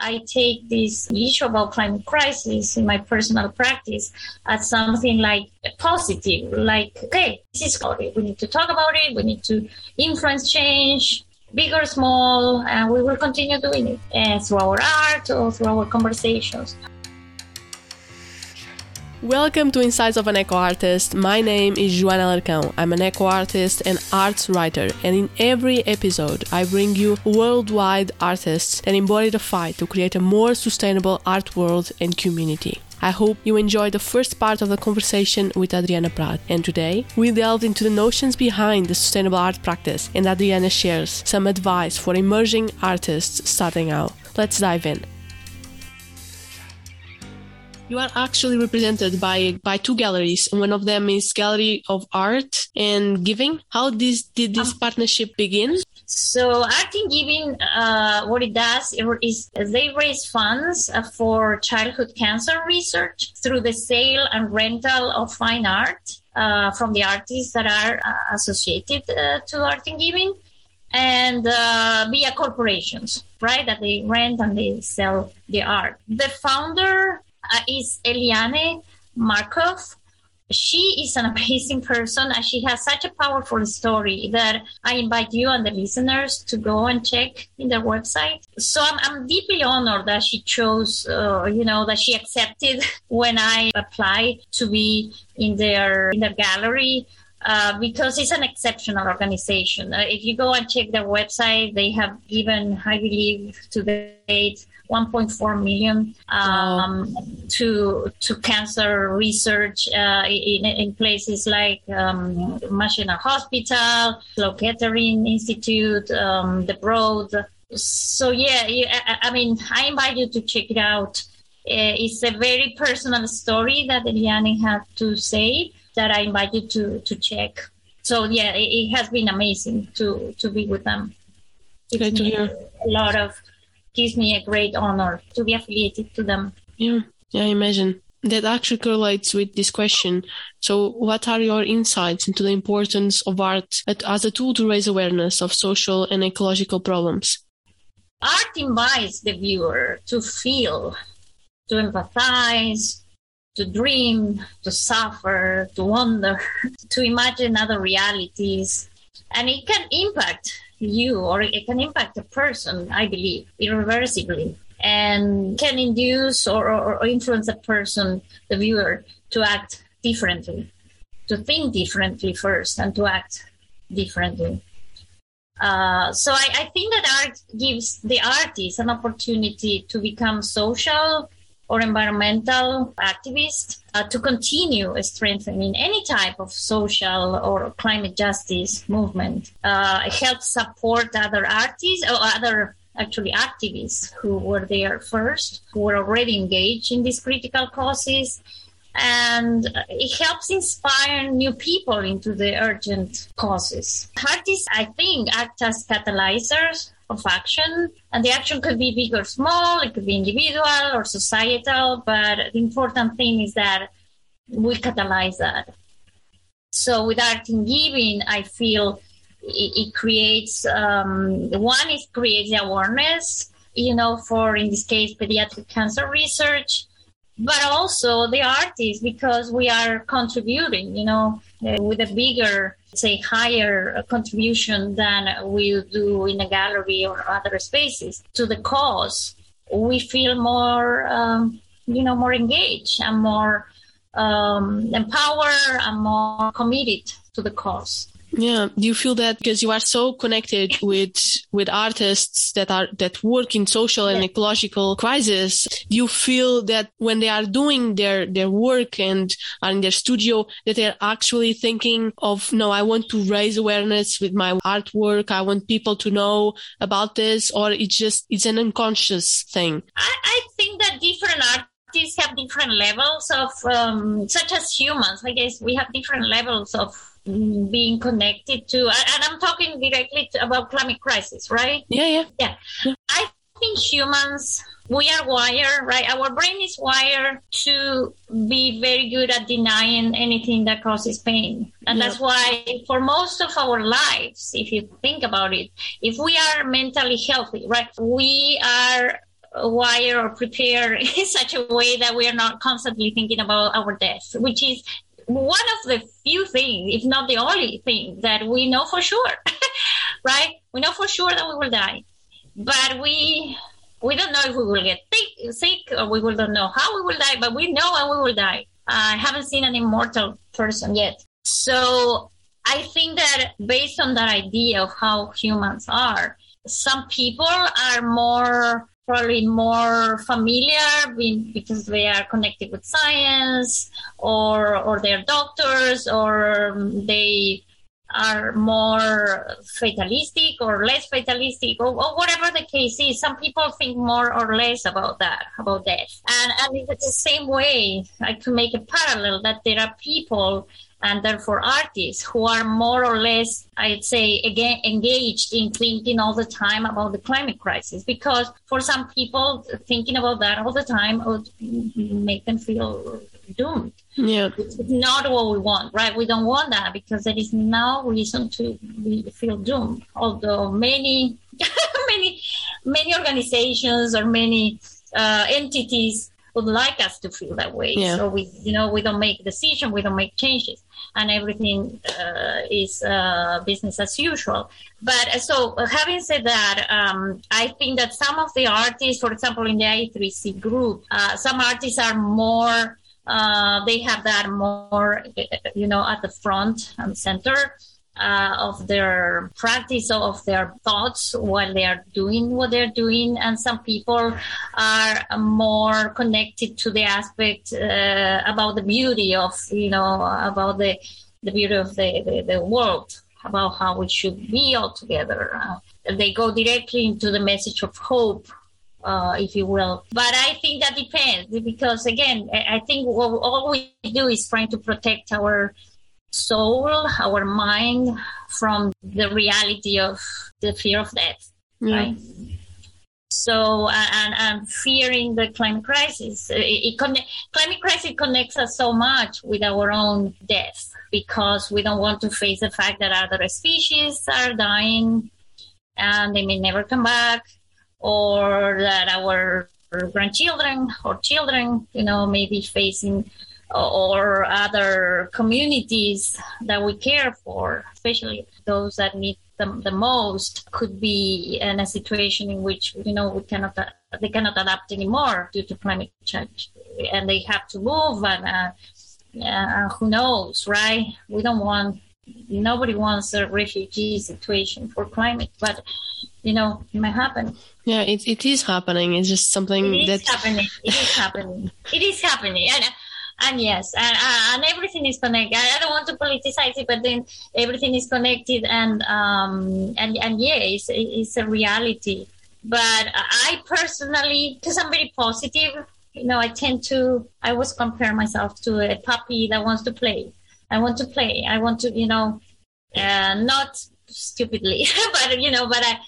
I take this issue about climate crisis in my personal practice as something like positive, like, okay, this is it. We need to talk about it. We need to influence change, big or small, and we will continue doing it and through our art or through our conversations. Welcome to Insights of an Eco Artist. My name is Joana Alarcão. I'm an eco artist and arts writer, and in every episode, I bring you worldwide artists that embody the fight to create a more sustainable art world and community. I hope you enjoyed the first part of the conversation with Adriana Prat. And today, we delved into the notions behind the sustainable art practice, and Adriana shares some advice for emerging artists starting out. Let's dive in. You are actually represented by by two galleries. One of them is Gallery of Art in Giving. How this did this um, partnership begin? So Art in Giving, uh, what it does is they raise funds uh, for childhood cancer research through the sale and rental of fine art uh, from the artists that are uh, associated uh, to Art in Giving and uh, via corporations, right? That they rent and they sell the art. The founder uh, is Eliane Markoff. She is an amazing person and she has such a powerful story that I invite you and the listeners to go and check in their website. So I'm, I'm deeply honored that she chose, uh, you know, that she accepted when I applied to be in their in their gallery. Uh, because it's an exceptional organization. Uh, if you go and check their website, they have given, I believe, to date 1.4 million um, wow. to to cancer research uh, in, in places like um, National Hospital, Sloan Kettering Institute, um, the Broad. So yeah, I, I mean, I invite you to check it out. Uh, it's a very personal story that Eliane had to say that I invite you to to check. So yeah, it, it has been amazing to to be with them. It's Great to hear. A lot of gives me a great honor to be affiliated to them. Yeah, yeah, I imagine. That actually correlates with this question. So, what are your insights into the importance of art as a tool to raise awareness of social and ecological problems? Art invites the viewer to feel, to empathize, to dream, to suffer, to wonder, to imagine other realities. And it can impact you or it can impact a person, I believe, irreversibly and can induce or, or, influence a person, the viewer, to act differently, to think differently first and to act differently. Uh, so I, I, think that art gives the artist an opportunity to become social or environmental activists uh, to continue strengthening any type of social or climate justice movement. Uh, it helps support other artists or other actually activists who were there first, who were already engaged in these critical causes. And it helps inspire new people into the urgent causes. Artists, I think, act as catalyzers of action. And the action could be big or small, it could be individual or societal, but the important thing is that we catalyze that. So with art in giving, I feel it, it creates um, one is creates awareness, you know, for in this case pediatric cancer research, but also the artists because we are contributing, you know, uh, with a bigger say higher contribution than we do in a gallery or other spaces. To the cause we feel more um, you know more engaged and more um, empowered and more committed to the cause yeah, do you feel that because you are so connected with with artists that are that work in social and ecological crisis? Do you feel that when they are doing their their work and are in their studio, that they're actually thinking of no, I want to raise awareness with my artwork. I want people to know about this, or it's just it's an unconscious thing. I, I think that different artists have different levels of um, such as humans. I guess we have different levels of being connected to and i'm talking directly to, about climate crisis right? Yeah, yeah. Yeah. Yeah. I think humans we are wired right? Our brain is wired to be very good at denying anything that causes pain. And yeah. that's why for most of our lives if you think about it if we are mentally healthy right we are wire or prepare in such a way that we are not constantly thinking about our death, which is one of the few things, if not the only thing, that we know for sure, right? We know for sure that we will die, but we we don't know if we will get sick, sick or we will don't know how we will die, but we know when we will die. I haven't seen an immortal person yet. So I think that based on that idea of how humans are, some people are more probably more familiar because they are connected with science or or they're doctors or they are more fatalistic or less fatalistic or, or, whatever the case is. Some people think more or less about that about death and and it's the same way i could make a parallel that there are people and therefore artists who are more or less, I'd say, again, engaged in thinking all the time about the climate crisis. Because for some people, thinking about that all the time would make them feel doomed. Yeah. It's not what we want, right? We don't want that because there is no reason to feel doomed. Although many, many, many organizations or many uh, entities would like us to feel that way. Yeah. So we, you know, we don't make decisions, we don't make changes and everything uh, is uh, business as usual. But uh, so, having said that, um, I think that some of the artists, for example, in the I3C group, uh, some artists are more. Uh, they have that more, you know, at the front and center uh, of their practice or of their thoughts while they are doing what they're doing and some people are more connected to the aspect uh, about the beauty of you know about the the beauty of the, the, the world about how it should be all together uh, they go directly into the message of hope uh, if you will. But I think that depends because, again, I think what, all we do is trying to protect our soul, our mind from the reality of the fear of death, yeah. right? So, uh, and, and fearing the climate crisis, it, it climate crisis connects us so much with our own death because we don't want to face the fact that other species are dying and they may never come back, or that our grandchildren or children, you know, may be facing or other communities that we care for, especially those that need them the most, could be in a situation in which you know we cannot they cannot adapt anymore due to climate change, and they have to move, and uh, uh, who knows, right? We don't want nobody wants a refugee situation for climate, but you know it might happen. Yeah, it, it is happening. It's just something it is happening. It is happening. it is happening. And and yes and, uh, and everything is connected. I, don't want to politicize it but then everything is connected and um and and yeah it's, it's a reality. But i personally because i'm very positive you know i tend to i always compare myself to a puppy that wants to play. I want to play. I want to you know uh, not stupidly but you know but i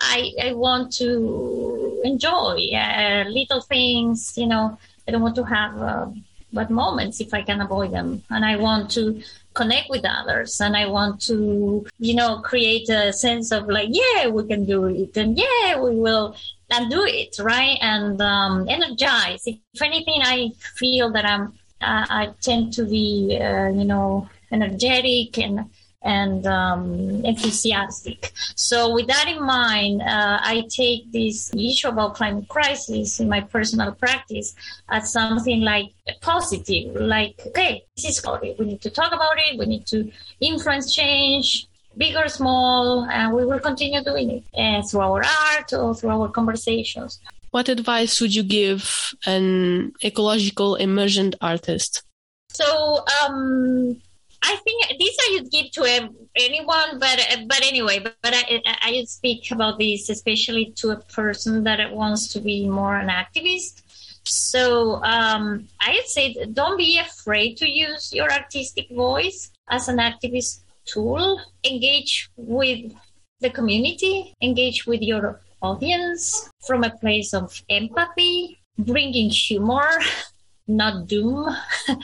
i i want to enjoy uh, little things you know. I don't want to have uh, but moments if I can avoid them. And I want to connect with others and I want to, you know, create a sense of like, yeah, we can do it and yeah, we will and do it, right? And um, energize. If anything, I feel that I'm, uh, I tend to be, uh, you know, energetic and and um, enthusiastic. So, with that in mind, uh, I take this issue about climate crisis in my personal practice as something like positive, like, okay, this is about it. We need to talk about it. We need to influence change, big or small, and we will continue doing it uh, through our art or through our conversations. What advice would you give an ecological emergent artist? So, um, I think these I would give to anyone, but but anyway, but, but I I speak about this especially to a person that wants to be more an activist. So um, I would say don't be afraid to use your artistic voice as an activist tool. Engage with the community, engage with your audience from a place of empathy, bringing humor, not doom.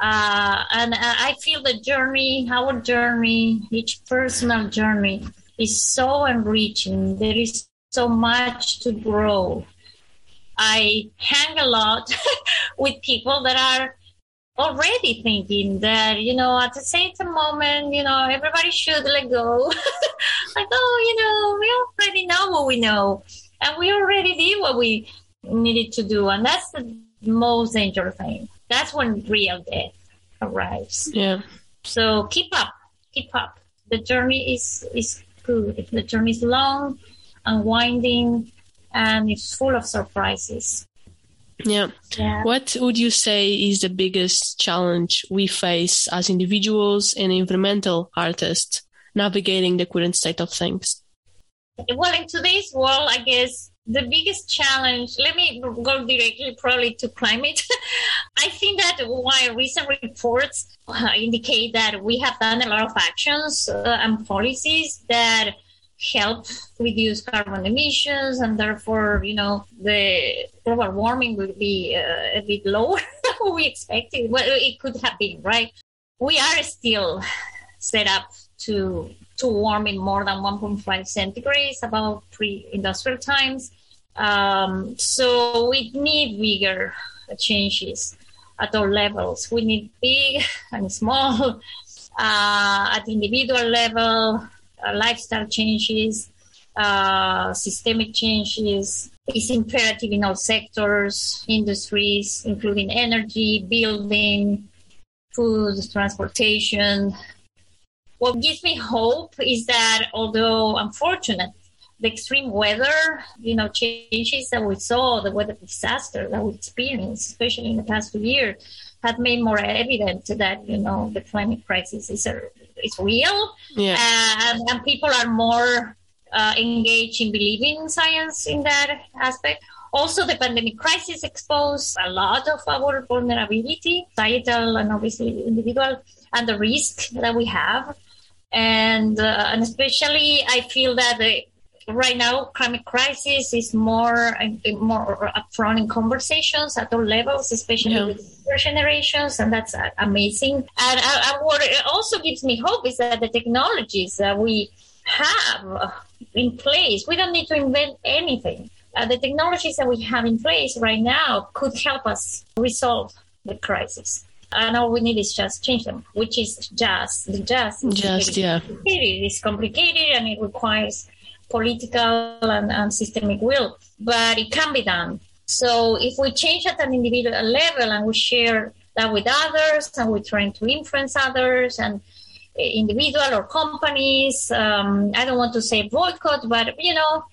Uh, and uh, I feel the journey, our journey, each personal journey is so enriching. There is so much to grow I hang a lot with people that are already thinking that, you know, at the same moment, you know, everybody should let go. like, oh, you know, we already know what we know. And we already did what we needed to do. And that's the most dangerous thing. That's when real death arrives. Yeah. So keep up, keep up. The journey is, is good. The journey is long and winding and it's full of surprises. Yeah. yeah. What would you say is the biggest challenge we face as individuals and environmental artists navigating the current state of things? Well, in today's world, I guess the biggest challenge, let me go directly probably to climate. I think that while recent reports uh, indicate that we have done a lot of actions uh, and policies that help reduce carbon emissions and therefore you know the global warming will be uh, a bit lower than we expected well it could have been right we are still set up to to warm in more than 1.5 centigrades about pre-industrial times um, so we need bigger changes at all levels we need big and small uh, at individual level uh, lifestyle changes, uh, systemic changes It's imperative in all sectors, industries, including energy, building, food, transportation. What gives me hope is that although unfortunate, the extreme weather, you know, changes that we saw, the weather disaster that we experienced, especially in the past few years, have made more evident that, you know, the climate crisis is a is real. Yeah. And, and people are more uh, engaged in believing science in that aspect. Also, the pandemic crisis exposed a lot of our vulnerability, societal and obviously individual, and the risk that we have. And, uh, and especially, I feel that the right now climate crisis is more more upfront in conversations at all levels, especially yeah. with generations, and that's uh, amazing. And, uh, and what also gives me hope is that the technologies that we have in place, we don't need to invent anything. Uh, the technologies that we have in place right now could help us resolve the crisis and all we need is just change them, which is just the just just yeah. It is complicated and it requires political and, and systemic will, but it can be done. So if we change at an individual level and we share that with others and we're trying to influence others and eh, individual or companies, um, I don't want to say boycott, but you know,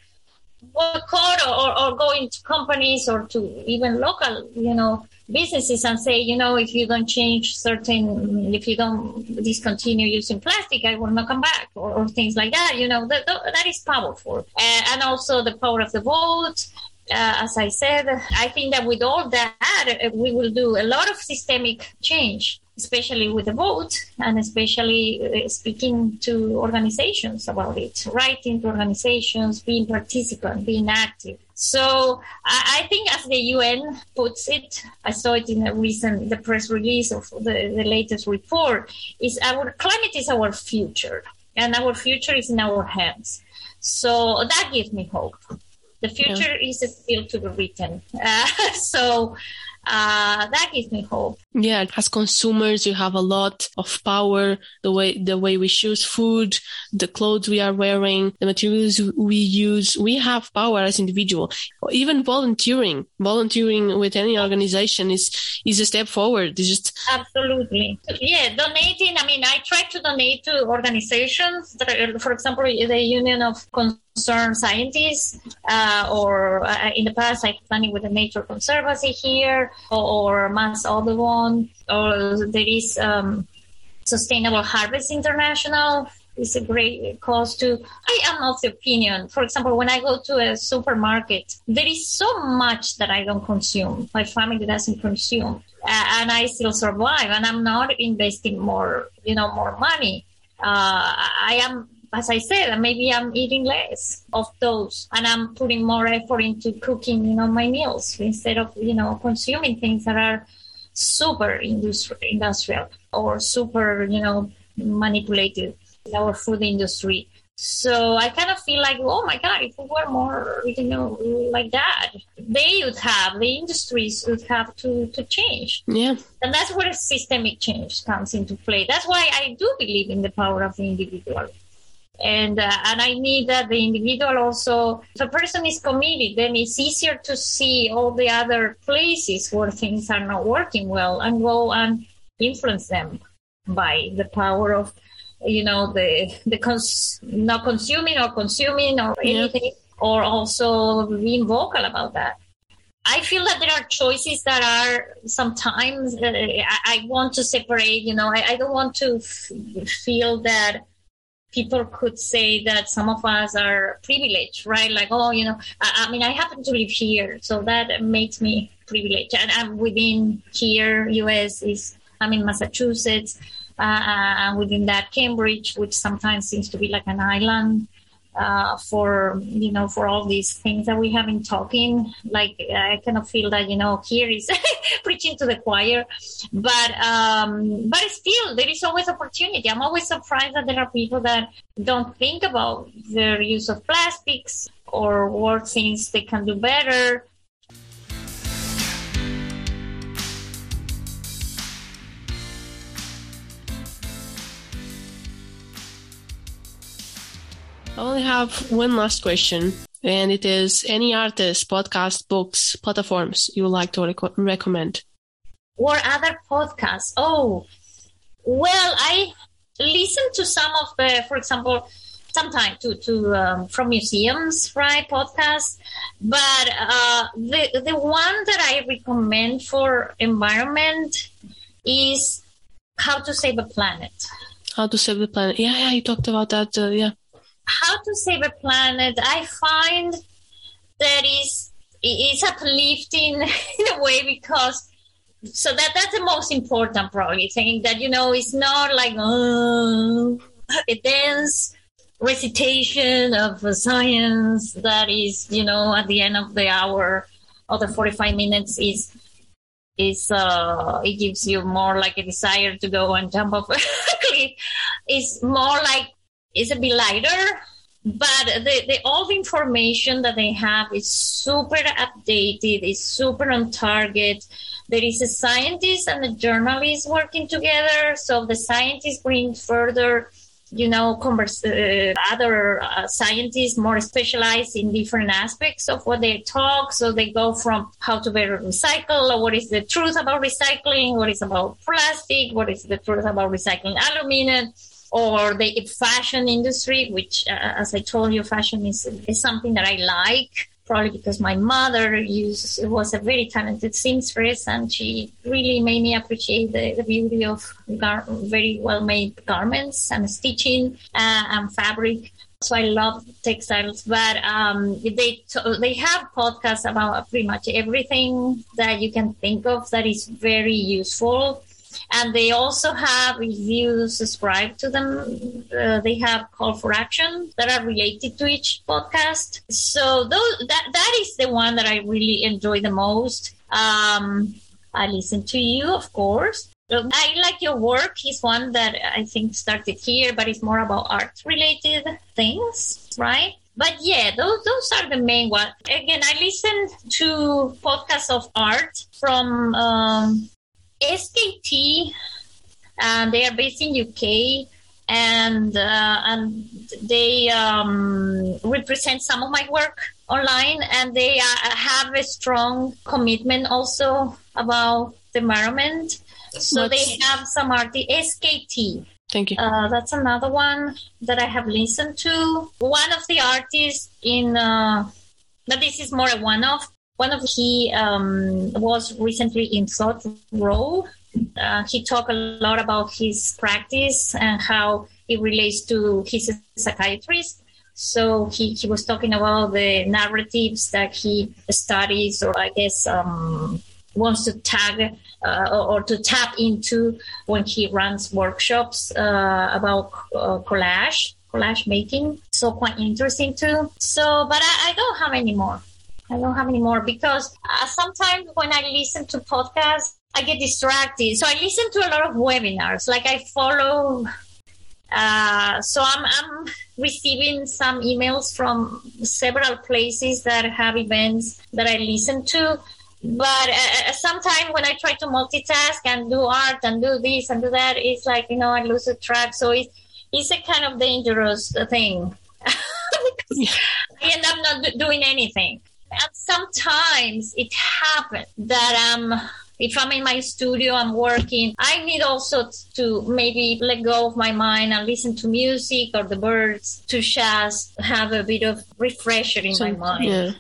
boycott or, or go into companies or to even local, you know, businesses and say, you know, if you don't change certain, if you don't discontinue using plastic, I will not come back, or, or things like that. You know, that, that is powerful. Uh, and also the power of the vote. Uh, as I said, I think that with all that, uh, we will do a lot of systemic change especially with the vote and especially uh, speaking to organizations about it, writing to organizations, being participant, being active. So I, I, think as the UN puts it, I saw it in a recent the press release of the, the latest report, is our climate is our future and our future is in our hands. So that gives me hope. The future yeah. is still to be written. Uh, so uh, that gives me hope. Yeah, as consumers, you have a lot of power. The way the way we choose food, the clothes we are wearing, the materials we use, we have power as individual. Even volunteering, volunteering with any organization is is a step forward. It's just absolutely yeah. Donating. I mean, I try to donate to organizations. That, for example, the Union of concerned scientists, uh, or uh, in the past I've done with the Nature Conservancy here, or, or Mass Audubon, or there is um, Sustainable Harvest International. It's a great cause too. I am of the opinion, for example, when I go to a supermarket, there is so much that I don't consume. My family doesn't consume, uh, and I still survive. And I'm not investing more, you know, more money. Uh, I am as I said, maybe I'm eating less of those and I'm putting more effort into cooking, you know, my meals instead of, you know, consuming things that are super industri- industrial or super, you know, manipulated in our food industry. So I kind of feel like, oh my God, if we were more, you know, like that, they would have, the industries would have to, to change. Yeah. And that's where systemic change comes into play. That's why I do believe in the power of the individual. And, uh, and I need that the individual also, if a person is committed, then it's easier to see all the other places where things are not working well and go and influence them by the power of you know the the cons- not consuming or consuming or anything yeah. or also being vocal about that i feel that there are choices that are sometimes uh, I, I, want to separate you know i, I don't want to f- feel that people could say that some of us are privileged right? Like oh you know I, I mean i happen to live here so that makes me privileged. And i'm within here us is i'm in massachusetts uh, and within that Cambridge, which sometimes seems to be like an island uh, for you know for all these things that we have been talking. Like I kind of feel that you know here is preaching to the choir, but um, but still there is always opportunity. I'm always surprised that there are people that don't think about their use of plastics or what things they can do better I only have one last question, and it is any artists, podcasts, books, platforms you would like to rec- recommend? Or other podcasts? Oh, well, I listen to some of the, for example, sometimes to, to um, from museums, right? Podcasts. But uh, the, the one that I recommend for environment is How to Save a Planet. How to Save the Planet. Yeah, yeah, you talked about that. Uh, yeah how to save a planet, I find that is it's uplifting in a way because so that that's the most important probably thing that you know it's not like oh, a dense recitation of science that is you know at the end of the hour or the 45 minutes is is uh it gives you more like a desire to go and jump off a cliff. It's more like it's a bit lighter but the, the all the information that they have is super updated it's super on target. There is a scientist and a journalist working together. So the scientist brings further you know converse, uh, other uh, scientists more specialized in different aspects of what they talk. So they go from how to better recycle what is the truth about recycling what is about plastic what is the truth about recycling aluminum or the fashion industry, which, uh, as I told you, fashion is, is something that I like. Probably because my mother used, was a very talented seamstress, and she really made me appreciate the, the beauty of gar- very well made garments and stitching uh, and fabric so I love textiles. But um, they they have podcasts about pretty much everything that you can think of that is very useful and they also have if you subscribe to them uh, they have call for action that are related to each podcast so those, that that is the one that i really enjoy the most um, i listen to you of course I like your work. Is one that I think started here, but it's more about art related things, right? But yeah, those those are the main ones. Again, I listen to podcasts of art from um, SKT, and they are based in UK, and uh, and they um, represent some of my work online, and they uh, have a strong commitment also about the environment. So they have some art, the SKT. Thank you. Uh, that's another one that I have listened to. One of the artists in, uh, but this is more a one-off. One of he um, was recently in Thought Row. Uh, he talked a lot about his practice and how it relates to his psychiatrist. So he, he was talking about the narratives that he studies, or I guess um, wants to tag uh, or, or, to tap into when he runs workshops uh, about uh, collage, collage making. So quite interesting too. So, but I, I don't have any more. I don't have any more because uh, sometimes when I listen to podcasts, I get distracted. So I listen to a lot of webinars. Like I follow Uh, so I'm, I'm receiving some emails from several places that have events that I listen to. But uh, sometimes when I try to multitask and do art and do this and do that, it's like, you know, I lose the track. So it's, it's a kind of dangerous thing. I end up not doing anything. And sometimes it happens that I'm if I'm in my studio, I'm working, I need also to maybe let go of my mind and listen to music or the birds to just have a bit of refresher in so, my mind yeah.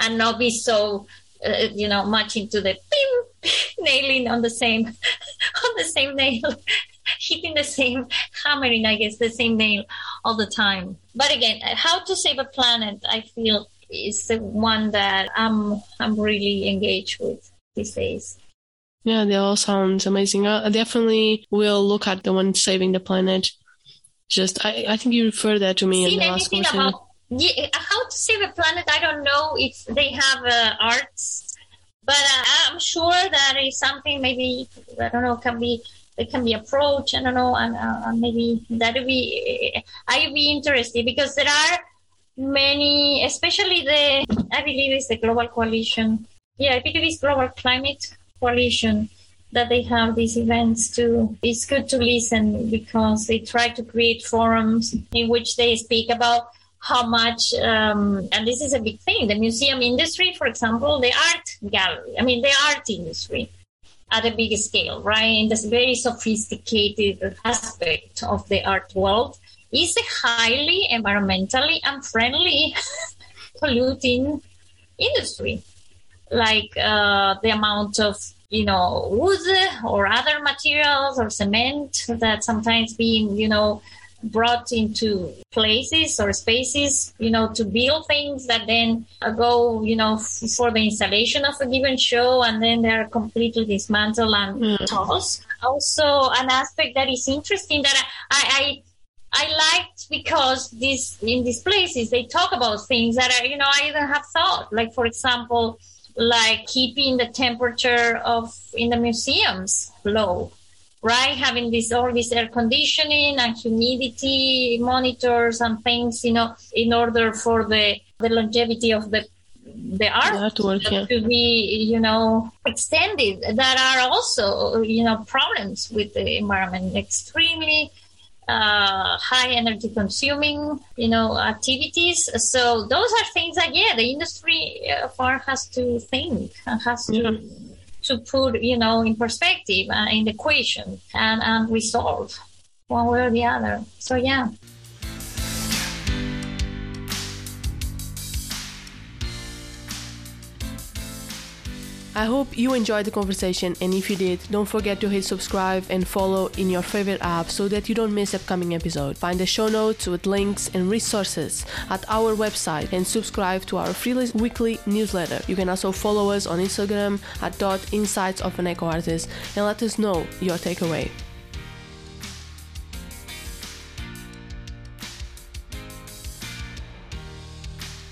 and not be so, uh, you know, much into the ping, nailing on the same, on the same nail. hitting the same hammering i guess the same nail all the time but again how to save a planet i feel is the one that i'm i'm really engaged with these days yeah, they all sound amazing. I definitely will look at the one saving the planet. Just, I, I think you referred that to me Seen in the last conversation. About, yeah, how to save a planet? I don't know if they have uh, arts, but uh, I'm sure that is something maybe I don't know can be it can be approached. I don't know, and uh, maybe that would be I'd be interested because there are many, especially the I believe it's the Global Coalition. Yeah, I believe it's Global Climate coalition that they have these events too. It's good to listen because they try to create forums in which they speak about how much, um, and this is a big thing, the museum industry, for example, the art gallery, I mean, the art industry at a big scale, right? In this very sophisticated aspect of the art world is a highly environmentally unfriendly polluting industry like uh, the amount of you know wood or other materials or cement that sometimes being you know brought into places or spaces you know to build things that then go you know f- for the installation of a given show and then they're completely dismantled and mm. tossed also an aspect that is interesting that I, I I liked because this in these places they talk about things that I, you know I even have thought. Like for example, like keeping the temperature of in the museums low right having this all this air conditioning and humidity monitors and things you know in order for the the longevity of the the art yeah. to be you know extended that are also you know problems with the environment extremely uh, high energy consuming, you know, activities. So those are things that, yeah, the industry uh, far has to think and has to, to put, you know, in perspective uh, in the equation and, and resolve one way or the other. So, yeah. I hope you enjoyed the conversation, and if you did, don't forget to hit subscribe and follow in your favorite app so that you don't miss upcoming episode. Find the show notes with links and resources at our website and subscribe to our free weekly newsletter. You can also follow us on Instagram at dot insights of an eco artist and let us know your takeaway.